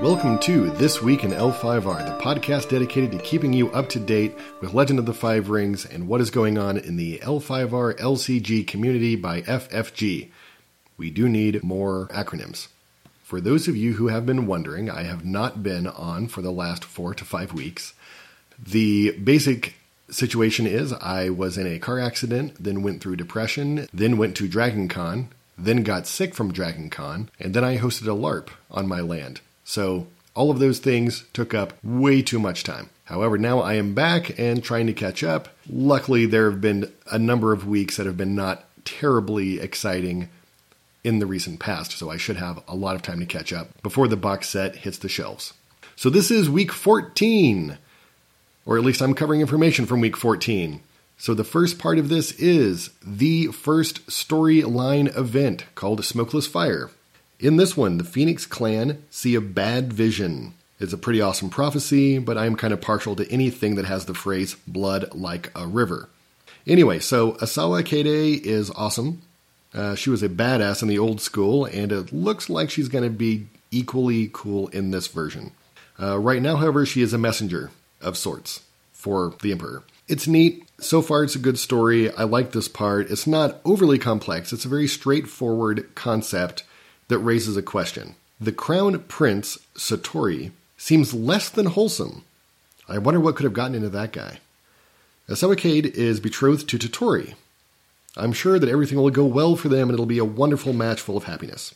Welcome to This Week in L5R, the podcast dedicated to keeping you up to date with Legend of the Five Rings and what is going on in the L5R LCG community by FFG. We do need more acronyms. For those of you who have been wondering, I have not been on for the last four to five weeks. The basic situation is I was in a car accident, then went through depression, then went to Dragon Con, then got sick from Dragon Con, and then I hosted a LARP on my land. So all of those things took up way too much time. However, now I am back and trying to catch up. Luckily, there have been a number of weeks that have been not terribly exciting in the recent past, so I should have a lot of time to catch up before the box set hits the shelves. So this is week 14, or at least I'm covering information from week 14. So the first part of this is the first storyline event called Smokeless Fire. In this one, the Phoenix clan see a bad vision. It's a pretty awesome prophecy, but I'm kind of partial to anything that has the phrase blood like a river. Anyway, so Isawa Kaede is awesome. Uh, she was a badass in the old school, and it looks like she's going to be equally cool in this version. Uh, right now, however, she is a messenger of sorts for the Emperor. It's neat. So far, it's a good story. I like this part. It's not overly complex, it's a very straightforward concept that raises a question. The crown prince, Sotorii, seems less than wholesome. I wonder what could have gotten into that guy. Isawa Kaede is betrothed to Sotorii. I'm sure that everything will go well for them and it'll be a wonderful match full of happiness.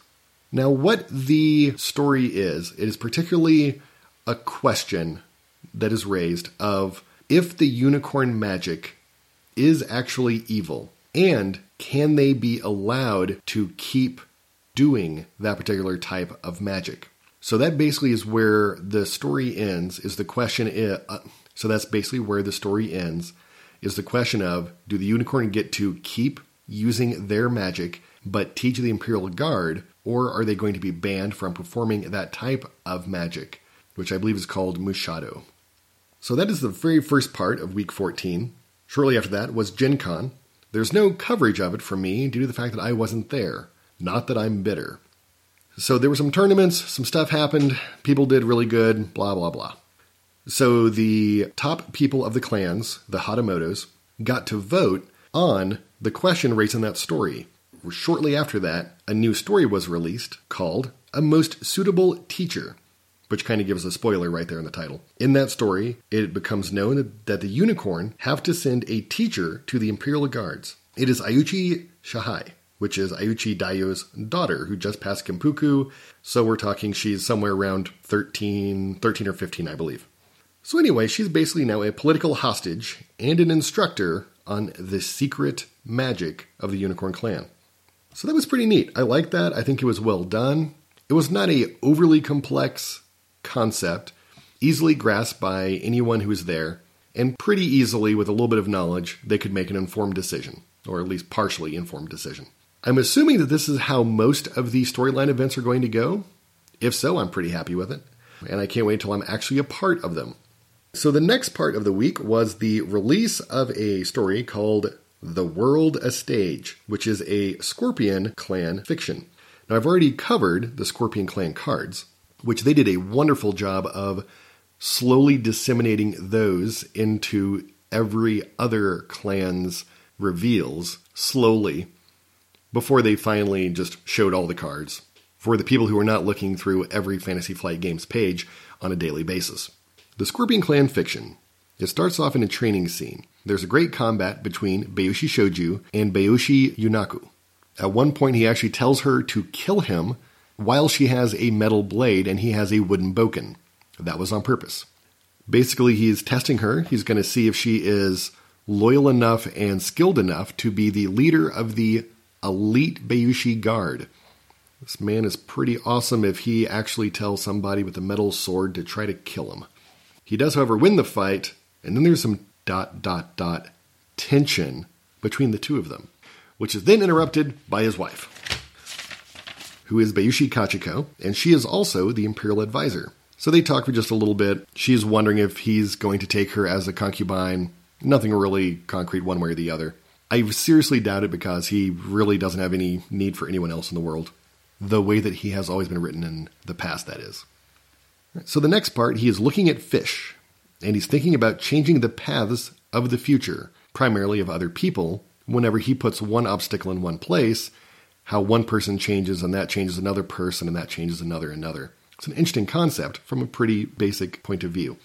Now, what the story is, it is particularly a question that is raised of if the unicorn magic is actually evil and can they be allowed to keep doing that particular type of magic. So that basically is where the story ends. Is the question? Is, uh, so that's basically where the story ends. Is the question of do the unicorn get to keep using their magic but teach the Imperial Guard, or are they going to be banned from performing that type of magic, which I believe is called Meishodo? So that is the very first part of week 14. Shortly after that was Gen Con. There's no coverage of it from me due to the fact that I wasn't there. Not that I'm bitter. So there were some tournaments, some stuff happened, people did really good, blah, blah, blah. So the top people of the clans, the Hatamotos, got to vote on the question raised in that story. Shortly after that, a new story was released called A Most Suitable Teacher, which kind of gives a spoiler right there in the title. In that story, it becomes known that the unicorn have to send a teacher to the Imperial Guards. It is Iuchi Shahai, which is Iuchi Daiyu's daughter, who just passed Genpuku. So we're talking she's somewhere around 13, 13 or 15, I believe. So anyway, she's basically now a political hostage and an instructor on the secret magic of the Unicorn Clan. So that was pretty neat. I like that. I think it was well done. It was not a overly complex concept, easily grasped by anyone who was there, and pretty easily with a little bit of knowledge, they could make an informed decision, or at least partially informed decision. I'm assuming that this is how most of the storyline events are going to go. If so, I'm pretty happy with it. And I can't wait until I'm actually a part of them. So, the next part of the week was the release of a story called The World a Stage, which is a Scorpion clan fiction. Now, I've already covered the Scorpion clan cards, which they did a wonderful job of slowly disseminating those into every other clan's reveals slowly before they finally just showed all the cards for the people who are not looking through every Fantasy Flight Games page on a daily basis. The Scorpion Clan fiction. It starts off in a training scene. There's a great combat between Bayushi Shoju and Bayushi Yunako. At one point, he actually tells her to kill him while she has a metal blade and he has a wooden bokken. That was on purpose. Basically, he's testing her. He's going to see if she is loyal enough and skilled enough to be the leader of the elite Bayushi guard. This man is pretty awesome if he actually tells somebody with a metal sword to try to kill him. He does, however, win the fight, and then there's some dot dot dot tension between the two of them, which is then interrupted by his wife, who is Bayushi Kachiko, and she is also the Imperial advisor. So they talk for just a little bit. She's wondering if he's going to take her as a concubine. Nothing really concrete one way or the other. I seriously doubt it because he really doesn't have any need for anyone else in the world. The way that he has always been written in the past, that is. So the next part, he is looking at fish, and he's thinking about changing the paths of the future, primarily of other people, whenever he puts one obstacle in one place, how one person changes and that changes another person and that changes another another. It's an interesting concept from a pretty basic point of view.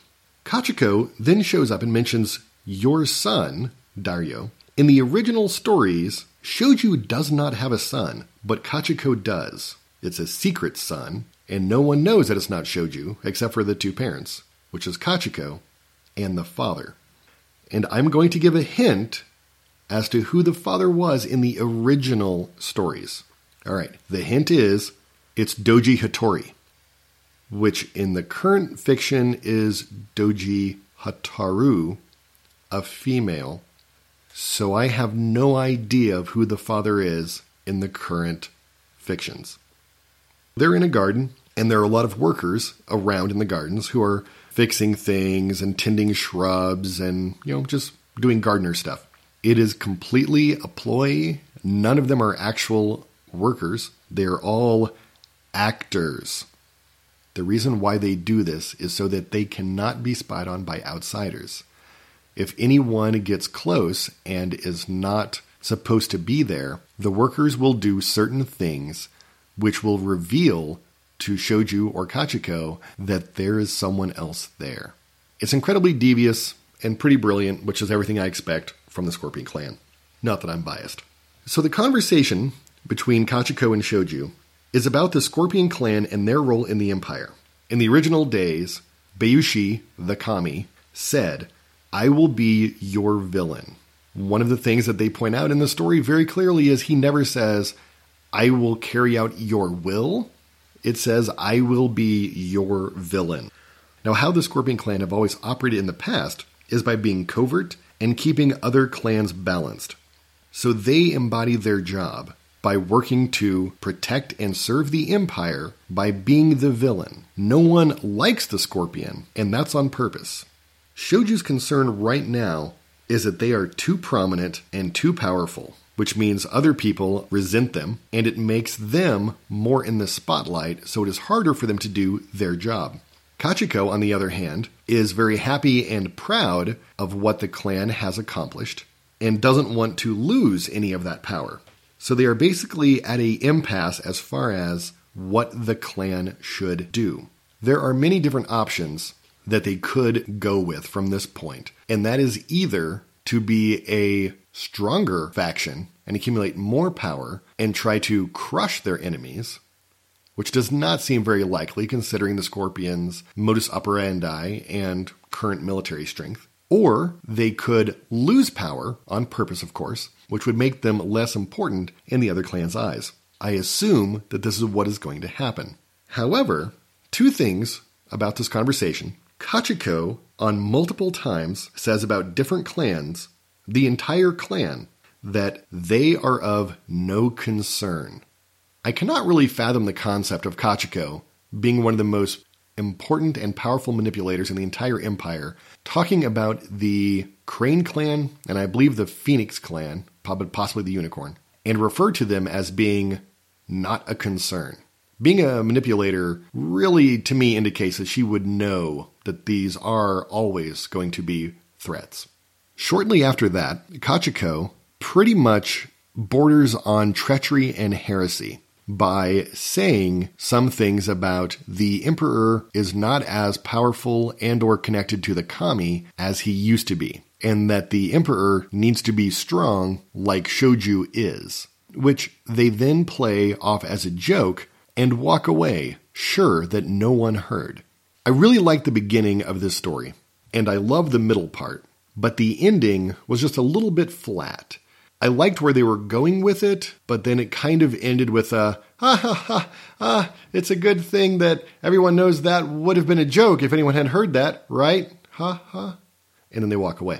Kachiko then shows up and mentions your son, Dairu. In the original stories, Shoju does not have a son, but Kachiko does. It's a secret son, and no one knows that it's not Shoju except for the two parents, which is Kachiko and the father. And I'm going to give a hint as to who the father was in the original stories. All right, the hint is it's Doji Hoturi, which in the current fiction is Doji Hotaru, a female. So I have no idea of who the father is in the current fictions. They're in a garden, and there are a lot of workers around in the gardens who are fixing things and tending shrubs and, you know, just doing gardener stuff. It is completely a ploy. None of them are actual workers, they're all actors. The reason why they do this is so that they cannot be spied on by outsiders. If anyone gets close and is not supposed to be there, the workers will do certain things which will reveal to Shoju or Kachiko that there is someone else there. It's incredibly devious and pretty brilliant, which is everything I expect from the Scorpion clan. Not that I'm biased. So the conversation between Kachiko and Shoju is about the Scorpion clan and their role in the Empire. In the original days, Bayushi, the kami, said, I will be your villain. One of the things that they point out in the story very clearly is he never says, I will carry out your will. It says, I will be your villain. Now, how the Scorpion clan have always operated in the past is by being covert and keeping other clans balanced. So they embody their job by working to protect and serve the Empire by being the villain. No one likes the Scorpion, and that's on purpose. Shoju's concern right now is that they are too prominent and too powerful, which means other people resent them, and it makes them more in the spotlight, so it is harder for them to do their job. Kachiko, on the other hand, is very happy and proud of what the clan has accomplished and doesn't want to lose any of that power. So they are basically at a impasse as far as what the clan should do. There are many different options that they could go with from this point, and that is either to be a stronger faction and accumulate more power and try to crush their enemies, which does not seem very likely considering the Scorpions' modus operandi and current military strength. Or they could lose power, on purpose, of course, which would make them less important in the other clan's eyes. I assume that this is what is going to happen. However, two things about this conversation. Kachiko, on multiple times, says about different clans, the entire clan, that they are of no concern. I cannot really fathom the concept of Kachiko being one of the most important and powerful manipulators in the entire empire, talking about the Crane clan and I believe the Phoenix clan, possibly the Unicorn, and refer to them as being not a concern. Being a manipulator really, to me, indicates that she would know that these are always going to be threats. Shortly after that, Kachiko pretty much borders on treachery and heresy by saying some things about the emperor is not as powerful and or connected to the kami as he used to be and that the emperor needs to be strong like shoju is which they then play off as a joke and walk away sure that no one heard i really like the beginning of this story and i love the middle part but the ending was just a little bit flat I liked where they were going with it, but then it kind of ended with a ha ha ha ah, it's a good thing that everyone knows that would have been a joke if anyone had heard that, right? Ha ha. And then they walk away.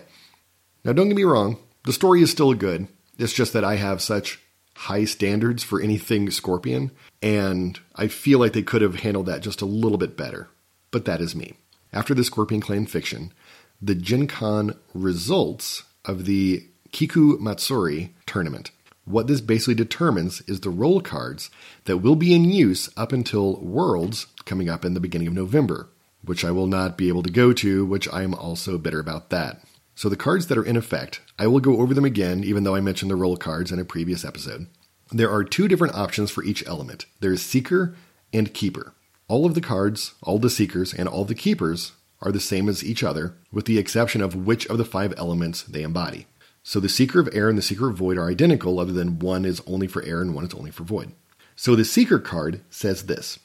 Now, don't get me wrong, the story is still good. It's just that I have such high standards for anything Scorpion, and I feel like they could have handled that just a little bit better. But that is me. After the Scorpion Clan fiction, the Gen Con results of the Kiku Matsuri tournament. What this basically determines is the role cards that will be in use up until Worlds coming up in the beginning of November. which I will not be able to go to, which I am also bitter about that. So the cards that are in effect, I will go over them again, even though I mentioned the role cards in a previous episode. There are two different options for each element. There is Seeker and Keeper. All of the cards, all the Seekers, and all the Keepers are the same as each other, with the exception of which of the five elements they embody. So the Seeker of Air and the Seeker of Void are identical, other than one is only for air and one is only for void. So the Seeker card says this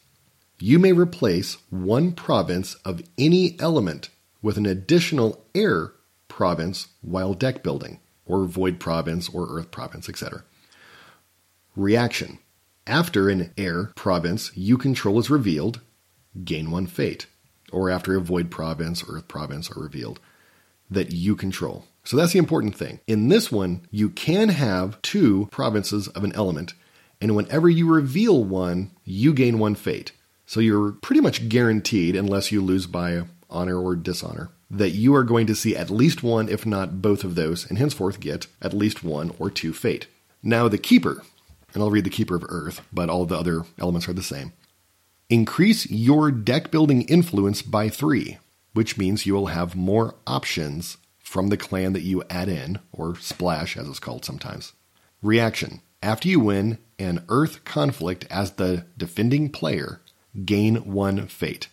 You may replace one province of any element with an additional air province while deck building, or void province, or earth province, etc. Reaction After an air province you control is revealed, gain one fate. Or after a void province earth province are revealed that you control. So that's the important thing. In this one, you can have two provinces of an element, and whenever you reveal one, you gain one fate. So you're pretty much guaranteed, unless you lose by honor or dishonor, that you are going to see at least one, if not both of those, and henceforth get at least one or two fate. Now, the Keeper, and I'll read the Keeper of Earth, but all the other elements are the same. Increase your deck building influence by three, which means you will have more options from the clan that you add in, or splash as it's called sometimes. Reaction After you win an Earth conflict as the defending player, gain one fate.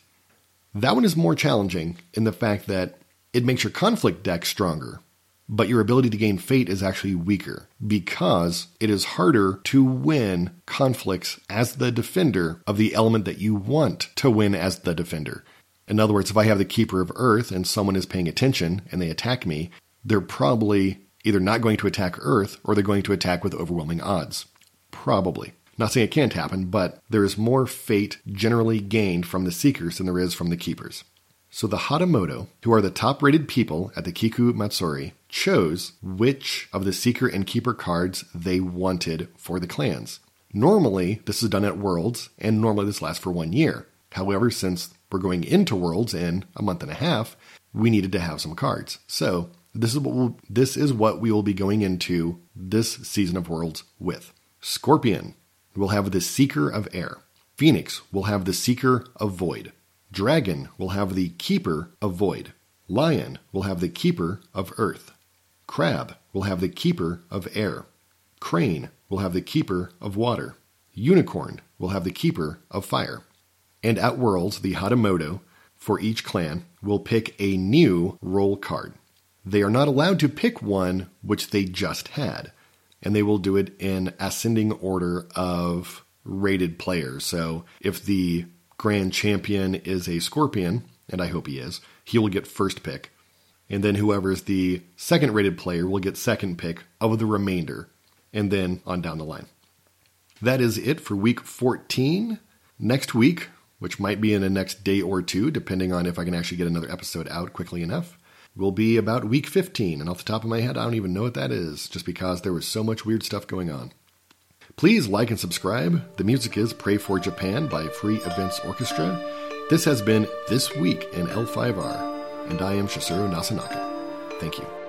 That one is more challenging in the fact that it makes your conflict deck stronger, but your ability to gain fate is actually weaker because it is harder to win conflicts as the defender of the element that you want to win as the defender. In other words, if I have the Keeper of Earth and someone is paying attention and they attack me, they're probably either not going to attack Earth or they're going to attack with overwhelming odds. Probably. Not saying it can't happen, but there is more fate generally gained from the Seekers than there is from the Keepers. So the Hatamoto, who are the top rated people at the Kiku Matsuri, chose which of the Seeker and Keeper cards they wanted for the clans. Normally, this is done at Worlds, and normally this lasts for one year. However, since we're going into Worlds in a month and a half, we needed to have some cards. So this is what we'll, this is what we will be going into this season of Worlds with. Scorpion will have the Seeker of Air. Phoenix will have the Seeker of Void. Dragon will have the Keeper of Void. Lion will have the Keeper of Earth. Crab will have the Keeper of Air. Crane will have the Keeper of Water. Unicorn will have the Keeper of Fire. And at Worlds, the Hatamoto for each clan will pick a new role card. They are not allowed to pick one which they just had, and they will do it in ascending order of rated players. So if the grand champion is a scorpion, and I hope he is, he will get first pick. And then whoever is the second rated player will get second pick of the remainder, and then on down the line. That is it for week 14. Next week, which might be in the next day or two, depending on if I can actually get another episode out quickly enough, will be about week 15. And off the top of my head, I don't even know what that is, just because there was so much weird stuff going on. Please like and subscribe. The music is Pray for Japan by Free Events Orchestra. This has been This Week in L5R, and I am Shizuru Nasanaka. Thank you.